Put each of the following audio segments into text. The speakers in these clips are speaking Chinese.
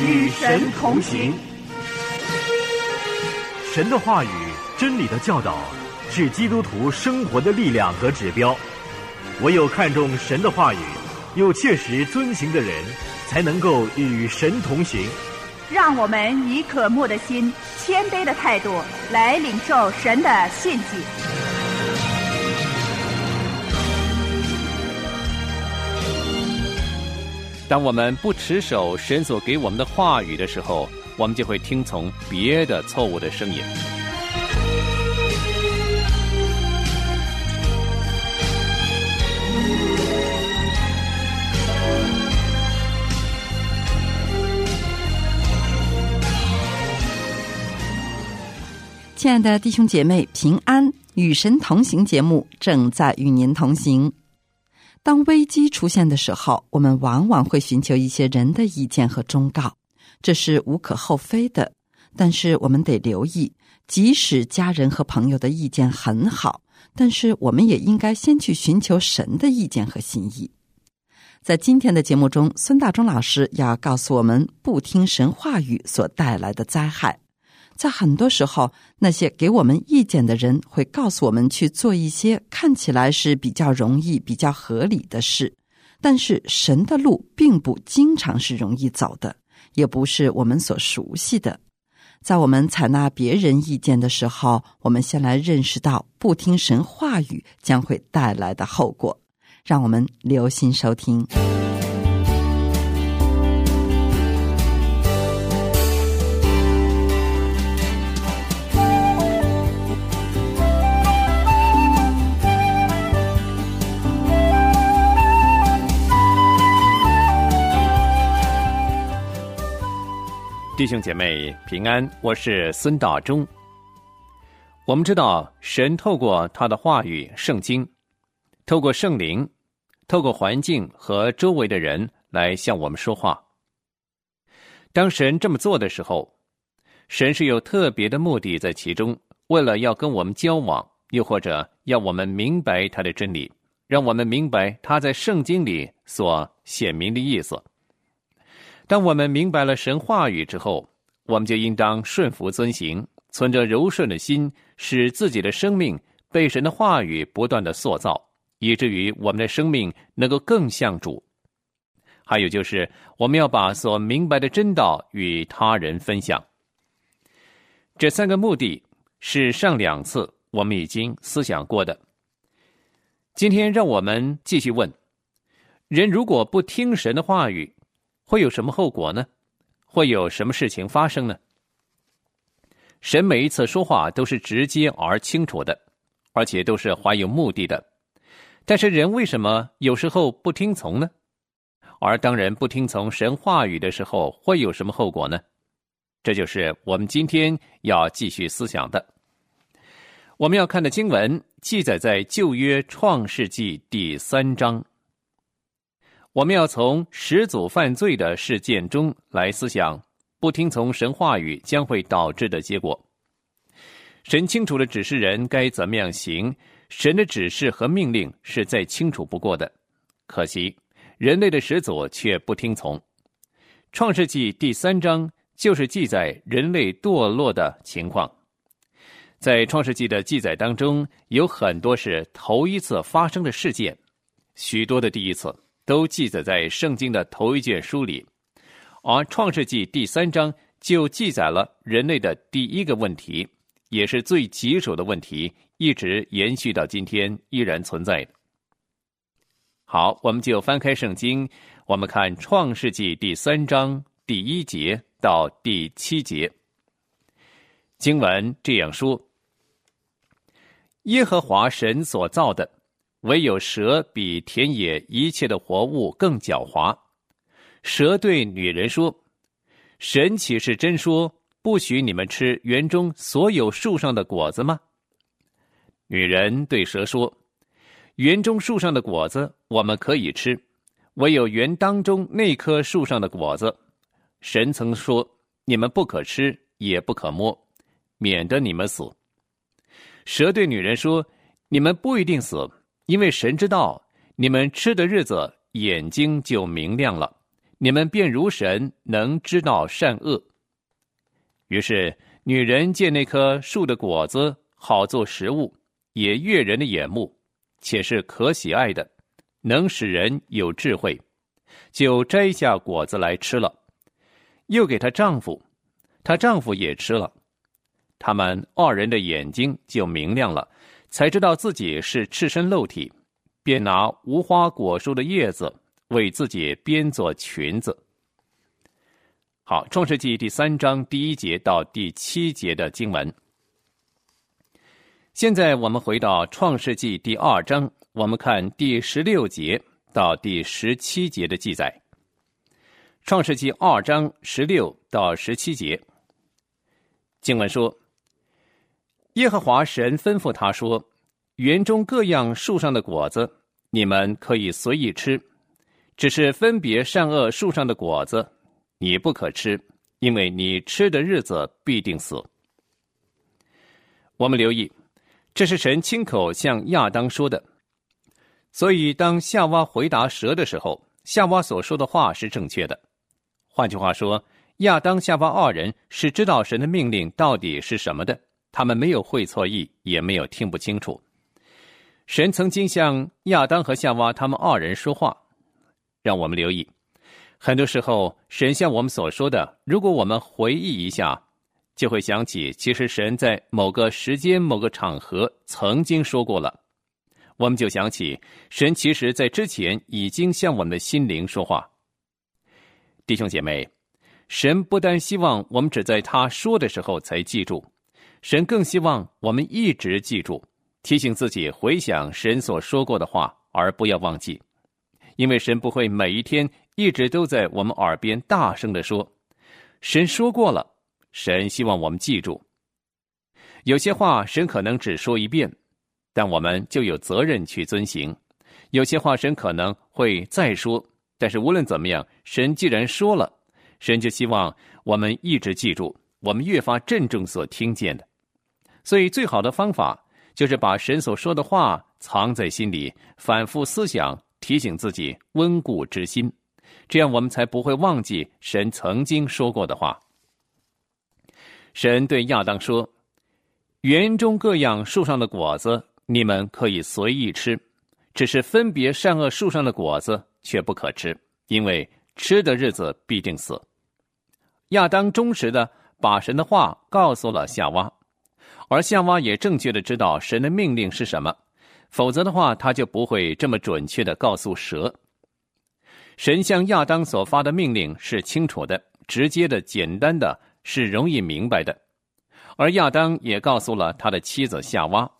与神同行。神的话语、真理的教导，是基督徒生活的力量和指标。唯有看重神的话语，又切实遵行的人，才能够与神同行。让我们以渴慕的心、谦卑的态度来领受神的信息。当我们不持守神所给我们的话语的时候，我们就会听从别的错误的声音。亲爱的弟兄姐妹，平安！与神同行节目正在与您同行。当危机出现的时候，我们往往会寻求一些人的意见和忠告，这是无可厚非的。但是我们得留意，即使家人和朋友的意见很好，但是我们也应该先去寻求神的意见和心意。在今天的节目中，孙大中老师要告诉我们，不听神话语所带来的灾害。在很多时候，那些给我们意见的人会告诉我们去做一些看起来是比较容易、比较合理的事，但是神的路并不经常是容易走的，也不是我们所熟悉的。在我们采纳别人意见的时候，我们先来认识到不听神话语将会带来的后果。让我们留心收听。兄姐妹平安，我是孙大中。我们知道，神透过他的话语《圣经》，透过圣灵，透过环境和周围的人来向我们说话。当神这么做的时候，神是有特别的目的在其中，为了要跟我们交往，又或者要我们明白他的真理，让我们明白他在圣经里所显明的意思。当我们明白了神话语之后，我们就应当顺服遵行，存着柔顺的心，使自己的生命被神的话语不断的塑造，以至于我们的生命能够更像主。还有就是，我们要把所明白的真道与他人分享。这三个目的是上两次我们已经思想过的。今天让我们继续问：人如果不听神的话语，会有什么后果呢？会有什么事情发生呢？神每一次说话都是直接而清楚的，而且都是怀有目的的。但是人为什么有时候不听从呢？而当人不听从神话语的时候，会有什么后果呢？这就是我们今天要继续思想的。我们要看的经文记载在旧约创世纪第三章。我们要从始祖犯罪的事件中来思想，不听从神话语将会导致的结果。神清楚的指示人该怎么样行，神的指示和命令是再清楚不过的。可惜人类的始祖却不听从。创世纪第三章就是记载人类堕落的情况。在创世纪的记载当中，有很多是头一次发生的事件，许多的第一次。都记载在圣经的头一卷书里，而创世纪第三章就记载了人类的第一个问题，也是最棘手的问题，一直延续到今天依然存在。好，我们就翻开圣经，我们看创世纪第三章第一节到第七节，经文这样说：耶和华神所造的。唯有蛇比田野一切的活物更狡猾。蛇对女人说：“神岂是真说不许你们吃园中所有树上的果子吗？”女人对蛇说：“园中树上的果子我们可以吃，唯有园当中那棵树上的果子，神曾说你们不可吃，也不可摸，免得你们死。”蛇对女人说：“你们不一定死。”因为神知道你们吃的日子，眼睛就明亮了，你们便如神能知道善恶。于是女人见那棵树的果子好做食物，也悦人的眼目，且是可喜爱的，能使人有智慧，就摘下果子来吃了，又给她丈夫，她丈夫也吃了。他们二人的眼睛就明亮了，才知道自己是赤身露体，便拿无花果树的叶子为自己编做裙子。好，《创世纪》第三章第一节到第七节的经文。现在我们回到《创世纪》第二章，我们看第十六节到第十七节的记载。《创世纪》二章十六到十七节，经文说。耶和华神吩咐他说：“园中各样树上的果子，你们可以随意吃；只是分别善恶树上的果子，你不可吃，因为你吃的日子必定死。”我们留意，这是神亲口向亚当说的。所以，当夏娃回答蛇的时候，夏娃所说的话是正确的。换句话说，亚当、夏娃二人是知道神的命令到底是什么的。他们没有会错意，也没有听不清楚。神曾经向亚当和夏娃他们二人说话，让我们留意。很多时候，神像我们所说的，如果我们回忆一下，就会想起，其实神在某个时间、某个场合曾经说过了。我们就想起，神其实在之前已经向我们的心灵说话。弟兄姐妹，神不单希望我们只在他说的时候才记住。神更希望我们一直记住，提醒自己回想神所说过的话，而不要忘记，因为神不会每一天一直都在我们耳边大声的说。神说过了，神希望我们记住。有些话神可能只说一遍，但我们就有责任去遵行；有些话神可能会再说，但是无论怎么样，神既然说了，神就希望我们一直记住，我们越发郑重所听见的。所以，最好的方法就是把神所说的话藏在心里，反复思想，提醒自己，温故知新，这样我们才不会忘记神曾经说过的话。神对亚当说：“园中各样树上的果子，你们可以随意吃，只是分别善恶树上的果子却不可吃，因为吃的日子必定死。”亚当忠实的把神的话告诉了夏娃。而夏娃也正确的知道神的命令是什么，否则的话，他就不会这么准确的告诉蛇。神向亚当所发的命令是清楚的、直接的、简单的，是容易明白的。而亚当也告诉了他的妻子夏娃。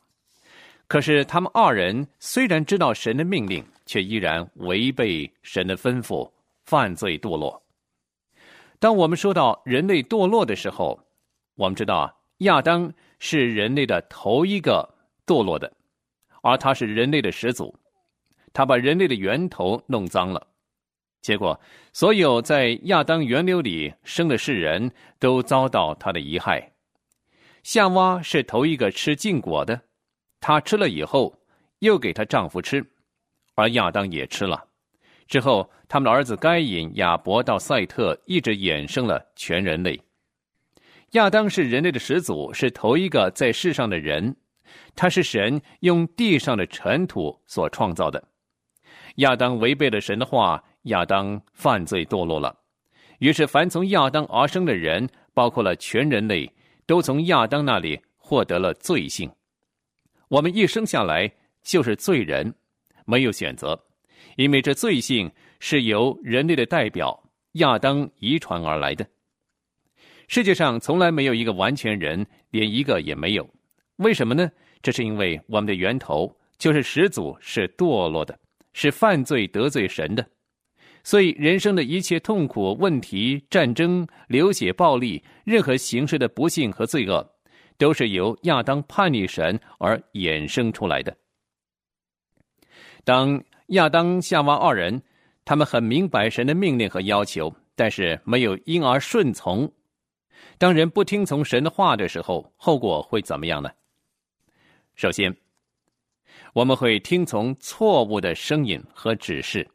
可是他们二人虽然知道神的命令，却依然违背神的吩咐，犯罪堕落。当我们说到人类堕落的时候，我们知道亚当。是人类的头一个堕落的，而他是人类的始祖，他把人类的源头弄脏了，结果所有在亚当源流里生的世人都遭到他的遗害。夏娃是头一个吃禁果的，她吃了以后又给她丈夫吃，而亚当也吃了，之后他们的儿子该隐、亚伯到赛特，一直衍生了全人类。亚当是人类的始祖，是头一个在世上的人，他是神用地上的尘土所创造的。亚当违背了神的话，亚当犯罪堕落了。于是，凡从亚当而生的人，包括了全人类，都从亚当那里获得了罪性。我们一生下来就是罪人，没有选择，因为这罪性是由人类的代表亚当遗传而来的。世界上从来没有一个完全人，连一个也没有。为什么呢？这是因为我们的源头就是始祖是堕落的，是犯罪得罪神的。所以人生的一切痛苦、问题、战争、流血、暴力，任何形式的不幸和罪恶，都是由亚当叛逆神而衍生出来的。当亚当、夏娃二人，他们很明白神的命令和要求，但是没有因而顺从。当人不听从神的话的时候，后果会怎么样呢？首先，我们会听从错误的声音和指示。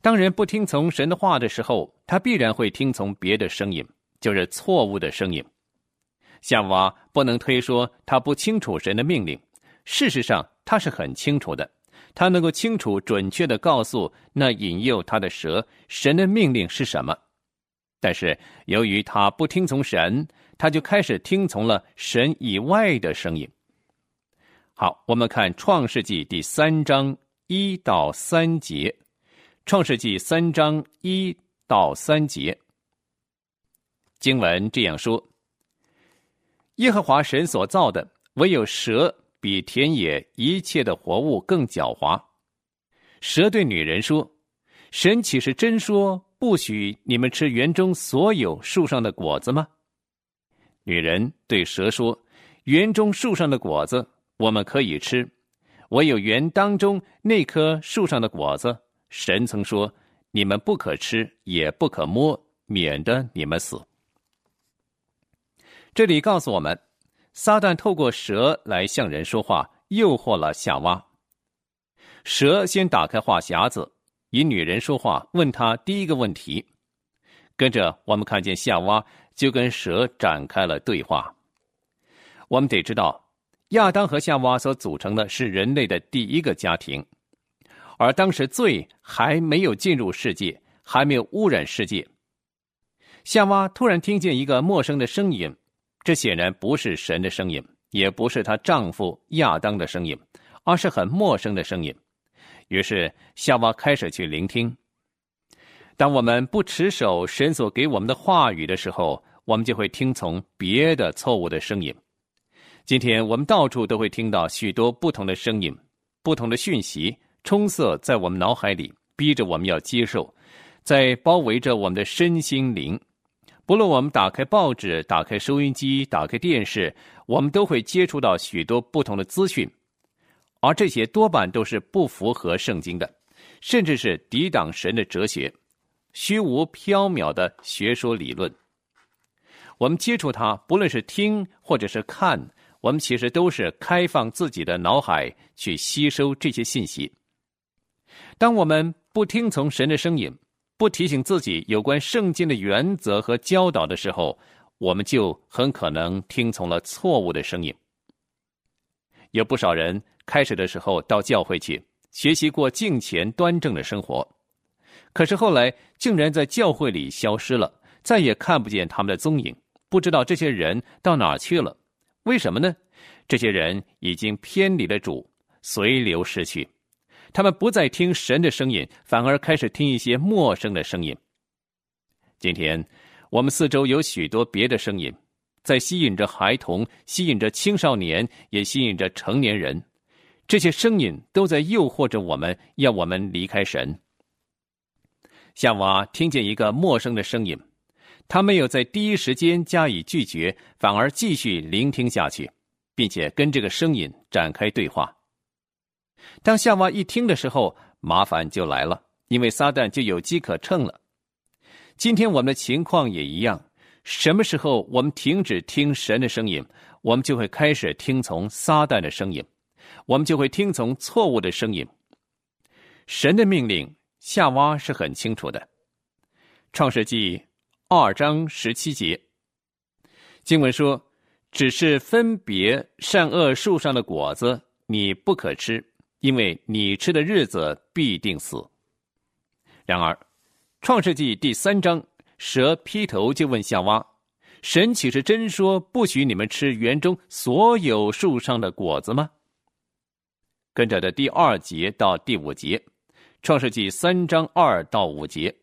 当人不听从神的话的时候，他必然会听从别的声音，就是错误的声音。夏娃不能推说他不清楚神的命令，事实上他是很清楚的，他能够清楚准确的告诉那引诱他的蛇神的命令是什么。但是由于他不听从神，他就开始听从了神以外的声音。好，我们看《创世纪》第三章一到三节，《创世纪》三章一到三节，经文这样说。耶和华神所造的，唯有蛇比田野一切的活物更狡猾。蛇对女人说：“神岂是真说不许你们吃园中所有树上的果子吗？”女人对蛇说：“园中树上的果子我们可以吃，唯有园当中那棵树上的果子，神曾说你们不可吃，也不可摸，免得你们死。”这里告诉我们，撒旦透过蛇来向人说话，诱惑了夏娃。蛇先打开话匣子，与女人说话，问她第一个问题。跟着我们看见夏娃就跟蛇展开了对话。我们得知道，亚当和夏娃所组成的是人类的第一个家庭，而当时罪还没有进入世界，还没有污染世界。夏娃突然听见一个陌生的声音。这显然不是神的声音，也不是她丈夫亚当的声音，而是很陌生的声音。于是夏娃开始去聆听。当我们不持守神所给我们的话语的时候，我们就会听从别的错误的声音。今天我们到处都会听到许多不同的声音、不同的讯息充塞在我们脑海里，逼着我们要接受，在包围着我们的身心灵。不论我们打开报纸、打开收音机、打开电视，我们都会接触到许多不同的资讯，而这些多半都是不符合圣经的，甚至是抵挡神的哲学、虚无缥缈的学说理论。我们接触它，不论是听或者是看，我们其实都是开放自己的脑海去吸收这些信息。当我们不听从神的声音。不提醒自己有关圣经的原则和教导的时候，我们就很可能听从了错误的声音。有不少人开始的时候到教会去学习过敬虔端正的生活，可是后来竟然在教会里消失了，再也看不见他们的踪影，不知道这些人到哪去了？为什么呢？这些人已经偏离了主，随流失去。他们不再听神的声音，反而开始听一些陌生的声音。今天，我们四周有许多别的声音，在吸引着孩童，吸引着青少年，也吸引着成年人。这些声音都在诱惑着我们，要我们离开神。夏娃听见一个陌生的声音，他没有在第一时间加以拒绝，反而继续聆听下去，并且跟这个声音展开对话。当夏娃一听的时候，麻烦就来了，因为撒旦就有机可乘了。今天我们的情况也一样，什么时候我们停止听神的声音，我们就会开始听从撒旦的声音，我们就会听从错误的声音。神的命令，夏娃是很清楚的，《创世纪》二章十七节，经文说：“只是分别善恶树上的果子，你不可吃。”因为你吃的日子必定死。然而，《创世纪》第三章，蛇劈头就问夏娃：“神岂是真说不许你们吃园中所有树上的果子吗？”跟着的第二节到第五节，《创世纪》三章二到五节，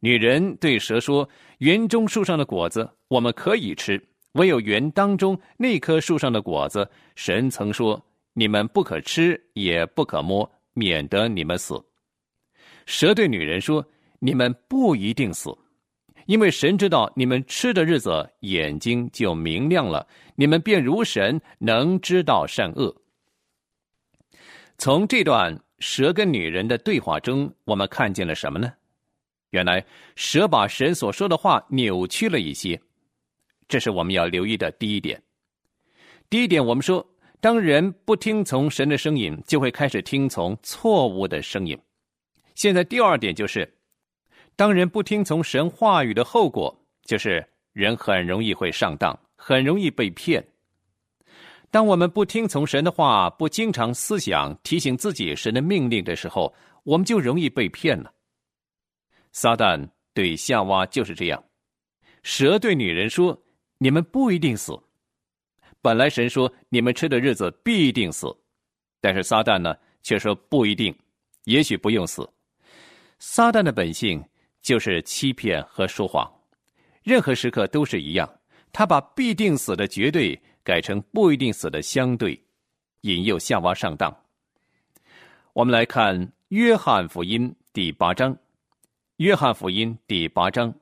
女人对蛇说：“园中树上的果子我们可以吃，唯有园当中那棵树上的果子，神曾说。”你们不可吃，也不可摸，免得你们死。蛇对女人说：“你们不一定死，因为神知道你们吃的日子，眼睛就明亮了，你们便如神，能知道善恶。”从这段蛇跟女人的对话中，我们看见了什么呢？原来蛇把神所说的话扭曲了一些，这是我们要留意的第一点。第一点，我们说。当人不听从神的声音，就会开始听从错误的声音。现在第二点就是，当人不听从神话语的后果，就是人很容易会上当，很容易被骗。当我们不听从神的话，不经常思想提醒自己神的命令的时候，我们就容易被骗了。撒旦对夏娃就是这样，蛇对女人说：“你们不一定死。”本来神说：“你们吃的日子必定死。”但是撒旦呢，却说不一定，也许不用死。撒旦的本性就是欺骗和说谎，任何时刻都是一样。他把必定死的绝对。改成不一定死的相对，引诱夏娃上当。我们来看《约翰福音》第八章，《约翰福音》第八章，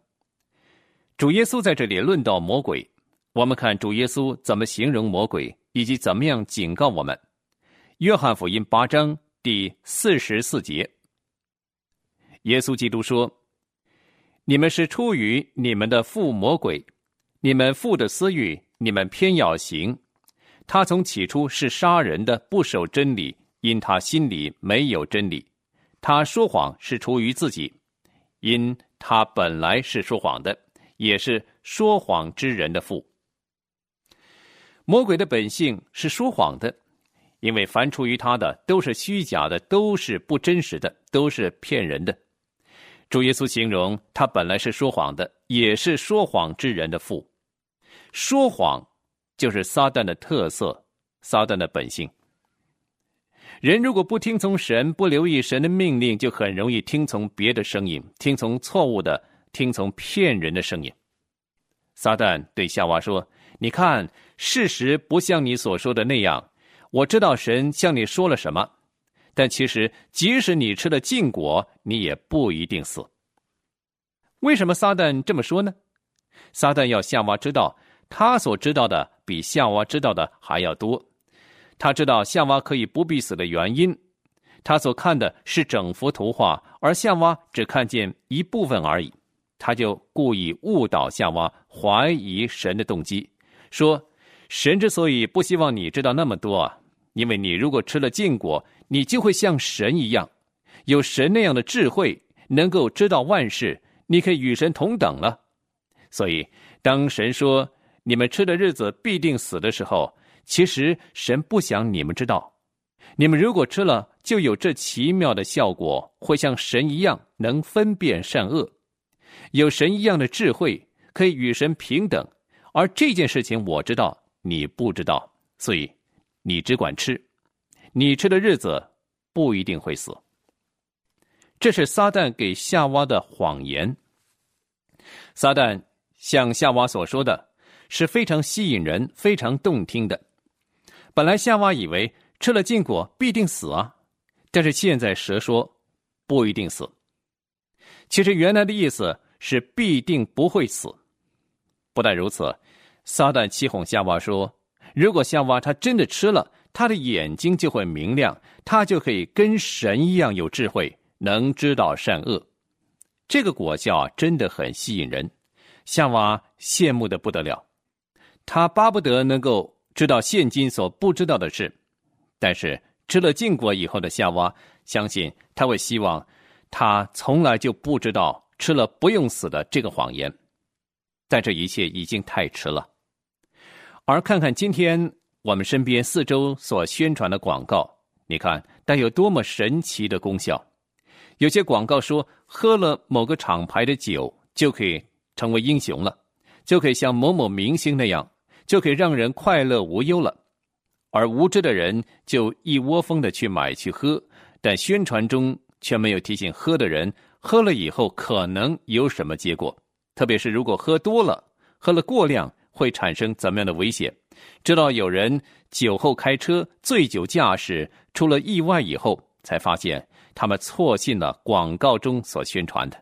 主耶稣在这里论到魔鬼。我们看主耶稣怎么形容魔鬼，以及怎么样警告我们。《约翰福音》八章第四十四节，耶稣基督说：“你们是出于你们的父魔鬼，你们父的私欲。”你们偏要行，他从起初是杀人的，不守真理，因他心里没有真理。他说谎是出于自己，因他本来是说谎的，也是说谎之人的父。魔鬼的本性是说谎的，因为凡出于他的都是虚假的，都是不真实的，都是骗人的。主耶稣形容他本来是说谎的，也是说谎之人的父。说谎就是撒旦的特色，撒旦的本性。人如果不听从神，不留意神的命令，就很容易听从别的声音，听从错误的，听从骗人的声音。撒旦对夏娃说：“你看，事实不像你所说的那样。我知道神向你说了什么，但其实即使你吃了禁果，你也不一定死。为什么撒旦这么说呢？撒旦要夏娃知道。”他所知道的比夏娃知道的还要多，他知道夏娃可以不必死的原因，他所看的是整幅图画，而夏娃只看见一部分而已，他就故意误导夏娃，怀疑神的动机，说神之所以不希望你知道那么多啊，因为你如果吃了禁果，你就会像神一样，有神那样的智慧，能够知道万事，你可以与神同等了。所以当神说。你们吃的日子必定死的时候，其实神不想你们知道。你们如果吃了，就有这奇妙的效果，会像神一样能分辨善恶，有神一样的智慧，可以与神平等。而这件事情我知道，你不知道，所以你只管吃。你吃的日子不一定会死。这是撒旦给夏娃的谎言。撒旦像夏娃所说的。是非常吸引人、非常动听的。本来夏娃以为吃了禁果必定死啊，但是现在蛇说不一定死。其实原来的意思是必定不会死。不但如此，撒旦欺哄夏娃说：“如果夏娃她真的吃了，她的眼睛就会明亮，她就可以跟神一样有智慧，能知道善恶。”这个果效啊，真的很吸引人，夏娃羡慕的不得了。他巴不得能够知道现今所不知道的事，但是吃了禁果以后的夏娃，相信他会希望他从来就不知道吃了不用死的这个谎言，但这一切已经太迟了。而看看今天我们身边四周所宣传的广告，你看带有多么神奇的功效。有些广告说喝了某个厂牌的酒就可以成为英雄了，就可以像某某明星那样。就可以让人快乐无忧了，而无知的人就一窝蜂的去买去喝，但宣传中却没有提醒喝的人喝了以后可能有什么结果，特别是如果喝多了、喝了过量会产生怎么样的危险。直到有人酒后开车、醉酒驾驶出了意外以后，才发现他们错信了广告中所宣传的，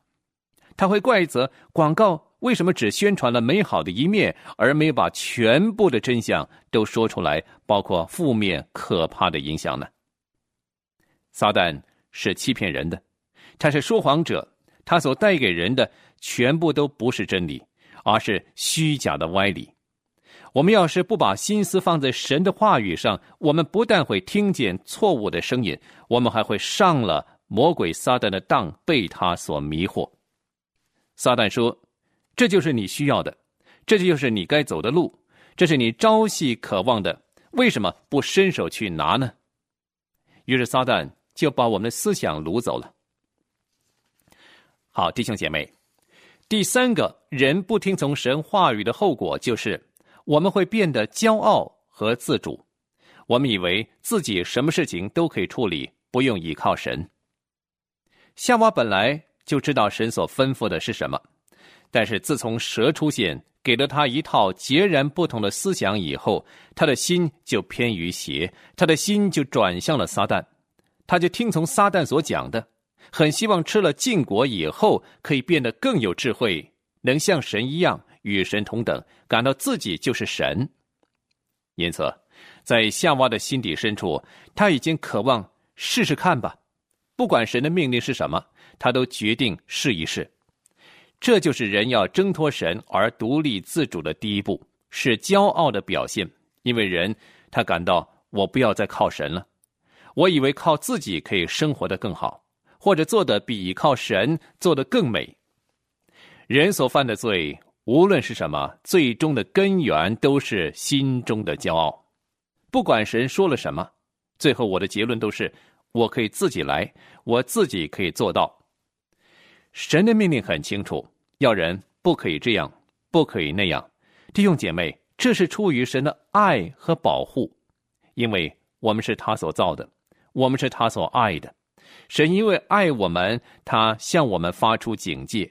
他会怪责广告。为什么只宣传了美好的一面，而没有把全部的真相都说出来，包括负面可怕的影响呢？撒旦是欺骗人的，他是说谎者，他所带给人的全部都不是真理，而是虚假的歪理。我们要是不把心思放在神的话语上，我们不但会听见错误的声音，我们还会上了魔鬼撒旦的当被他所迷惑。撒旦说：“这就是你需要的，这就是你该走的路，这是你朝夕渴望的，为什么不伸手去拿呢？”于是撒旦就把我们的思想掳走了。好，弟兄姐妹，第三个人不听从神话语的后果，就是我们会变得骄傲和自主。我们以为自己什么事情都可以处理，不用依靠神。夏娃本来就知道神所吩咐的是什么，但是自从蛇出现，给了他一套截然不同的思想以后，他的心就偏于邪，他的心就转向了撒旦，他就听从撒旦所讲的。很希望吃了禁果以后，可以变得更有智慧，能像神一样与神同等，感到自己就是神。因此，在夏娃的心底深处，他已经渴望试试看吧，不管神的命令是什么，他都决定试一试。这就是人要挣脱神而独立自主的第一步，是骄傲的表现。因为人他感到我不要再靠神了，我以为靠自己可以生活的更好。或者做的比靠神做的更美。人所犯的罪，无论是什么，最终的根源都是心中的骄傲。不管神说了什么，最后我的结论都是：我可以自己来，我自己可以做到。神的命令很清楚，要人不可以这样，不可以那样。弟兄姐妹，这是出于神的爱和保护，因为我们是他所造的，我们是他所爱的。神因为爱我们，他向我们发出警戒。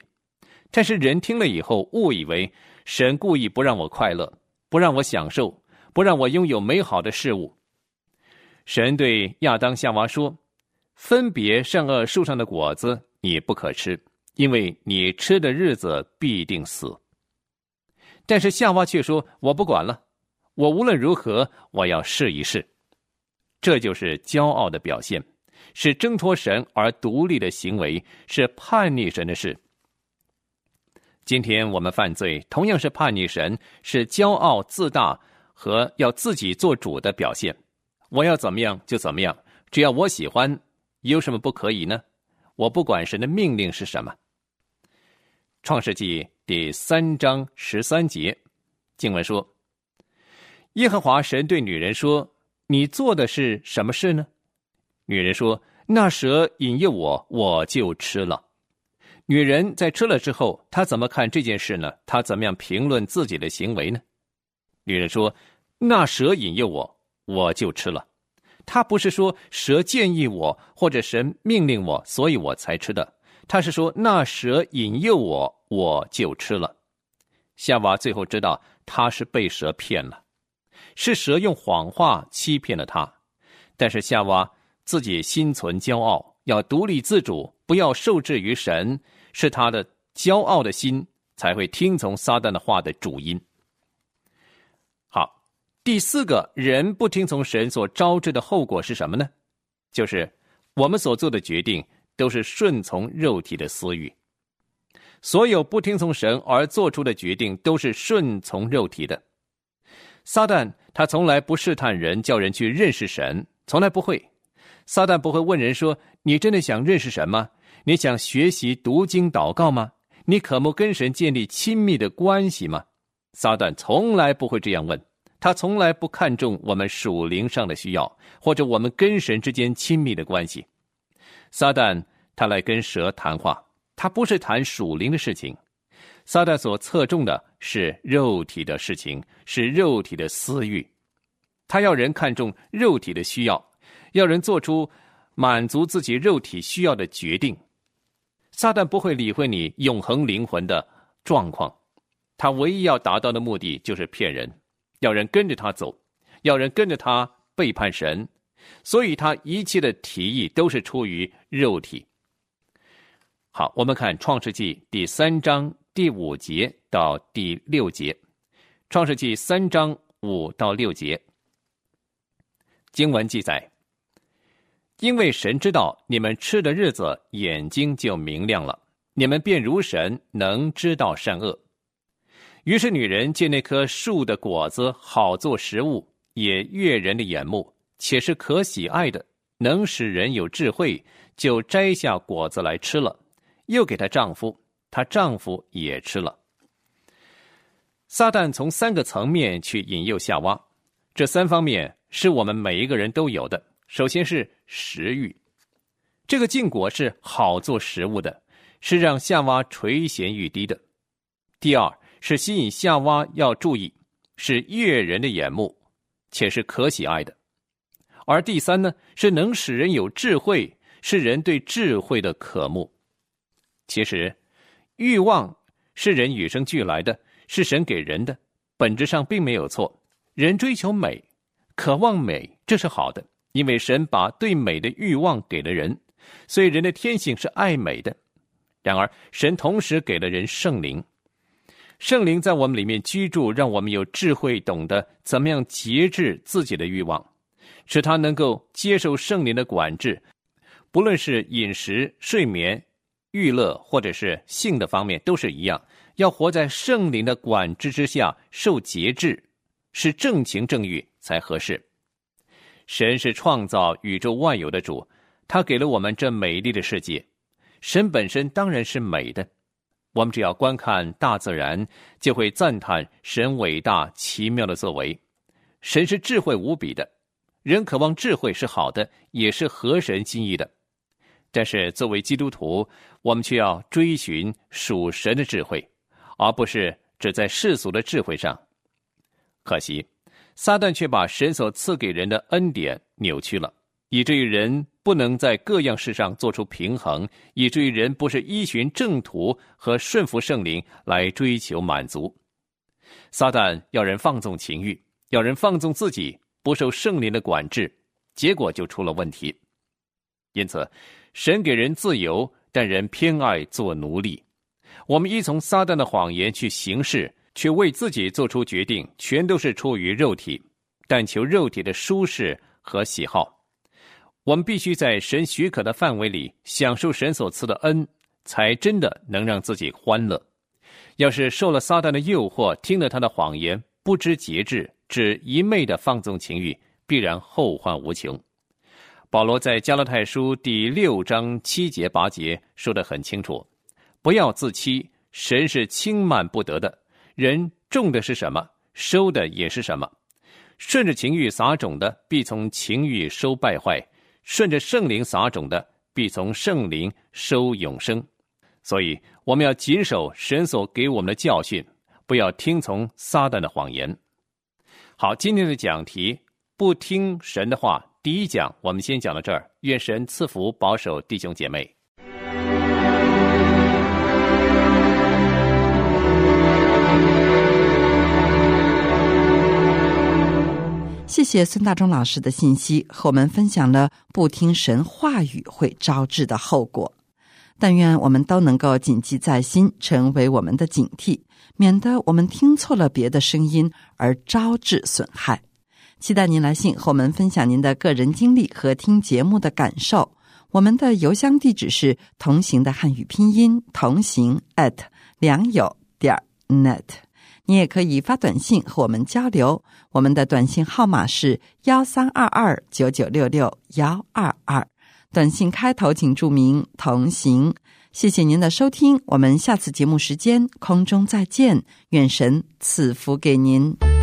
但是人听了以后，误以为神故意不让我快乐，不让我享受，不让我拥有美好的事物。神对亚当夏娃说：“分别善恶树上的果子你不可吃，因为你吃的日子必定死。”但是夏娃却说：“我不管了，我无论如何我要试一试。”这就是骄傲的表现。是挣脱神而独立的行为，是叛逆神的事。今天我们犯罪，同样是叛逆神，是骄傲自大和要自己做主的表现。我要怎么样就怎么样，只要我喜欢，有什么不可以呢？我不管神的命令是什么。创世纪第三章十三节，经文说：“耶和华神对女人说：‘你做的是什么事呢？’”女人说：“那蛇引诱我，我就吃了。”女人在吃了之后，她怎么看这件事呢？她怎么样评论自己的行为呢？女人说：“那蛇引诱我，我就吃了。”她不是说蛇建议我或者神命令我，所以我才吃的。她是说那蛇引诱我，我就吃了。夏娃最后知道她是被蛇骗了，是蛇用谎话欺骗了她。但是夏娃。自己心存骄傲，要独立自主，不要受制于神，是他的骄傲的心才会听从撒旦的话的主因。好，第四个人不听从神所招致的后果是什么呢？就是我们所做的决定都是顺从肉体的私欲。所有不听从神而做出的决定都是顺从肉体的。撒旦他从来不试探人，叫人去认识神，从来不会。撒旦不会问人说：“你真的想认识神吗？你想学习读经祷告吗？你渴慕跟神建立亲密的关系吗？”撒旦从来不会这样问，他从来不看重我们属灵上的需要，或者我们跟神之间亲密的关系。撒旦他来跟蛇谈话，他不是谈属灵的事情。撒旦所侧重的是肉体的事情，是肉体的私欲，他要人看重肉体的需要。要人做出满足自己肉体需要的决定，撒旦不会理会你永恒灵魂的状况，他唯一要达到的目的就是骗人，要人跟着他走，要人跟着他背叛神，所以他一切的提议都是出于肉体。好，我们看创世纪第三章第五节到第六节，创世纪三章五到六节，经文记载。因为神知道你们吃的日子，眼睛就明亮了，你们便如神，能知道善恶。于是女人见那棵树的果子好做食物，也悦人的眼目，且是可喜爱的，能使人有智慧，就摘下果子来吃了，又给她丈夫，她丈夫也吃了。撒旦从三个层面去引诱夏娃，这三方面是我们每一个人都有的。首先是食欲，这个禁果是好做食物的，是让夏娃垂涎欲滴的。第二是吸引夏娃要注意，是悦人的眼目，且是可喜爱的。而第三呢，是能使人有智慧，是人对智慧的渴慕。其实，欲望是人与生俱来的。是神给人的，本质上并没有错。人追求美，渴望美，这是好的，因为神把对美的欲望给了人，所以人的天性是爱美的。然而，神同时给了人圣灵，圣灵在我们里面居住，让我们有智慧，懂得怎么样节制自己的欲望，使他能够接受圣灵的管制，不论是饮食、睡眠、娱乐，或者是性的方面，都是一样。要活在圣灵的管制之下，受节制，是正情正欲才合适。神是创造宇宙万有的主，他给了我们这美丽的世界。神本身当然是美的，我们只要观看大自然，就会赞叹神伟大奇妙的作为。神是智慧无比的，人渴望智慧是好的，也是合神心意的。但是作为基督徒，我们却要追寻属神的智慧。而不是只在世俗的智慧上，可惜，撒旦却把神所赐给人的恩典扭曲了，以至于人不能在各样事上做出平衡，以至于人不是依循正途和顺服圣灵来追求满足。撒旦要人放纵情欲，要人放纵自己，不受圣灵的管制，结果就出了问题。因此，神给人自由，但人偏爱做奴隶。我们依从撒旦的谎言去行事，却为自己做出决定，全都是出于肉体，但求肉体的舒适和喜好。我们必须在神许可的范围里享受神所赐的恩，才真的能让自己欢乐。要是受了撒旦的诱惑，听了他的谎言，不知节制，只一昧的放纵情欲，必然后患无穷。保罗在加拉太书第六章七节八节说得很清楚。不要自欺，神是轻慢不得的。人种的是什么，收的也是什么。顺着情欲撒种的，必从情欲收败坏；顺着圣灵撒种的，必从圣灵收永生。所以，我们要谨守神所给我们的教训，不要听从撒旦的谎言。好，今天的讲题不听神的话，第一讲我们先讲到这儿。愿神赐福保守弟兄姐妹。谢谢孙大中老师的信息，和我们分享了不听神话语会招致的后果。但愿我们都能够谨记在心，成为我们的警惕，免得我们听错了别的声音而招致损害。期待您来信和我们分享您的个人经历和听节目的感受。我们的邮箱地址是同行的汉语拼音同行 at 良友点 net。你也可以发短信和我们交流，我们的短信号码是幺三二二九九六六幺二二，短信开头请注明“同行”。谢谢您的收听，我们下次节目时间空中再见，愿神赐福给您。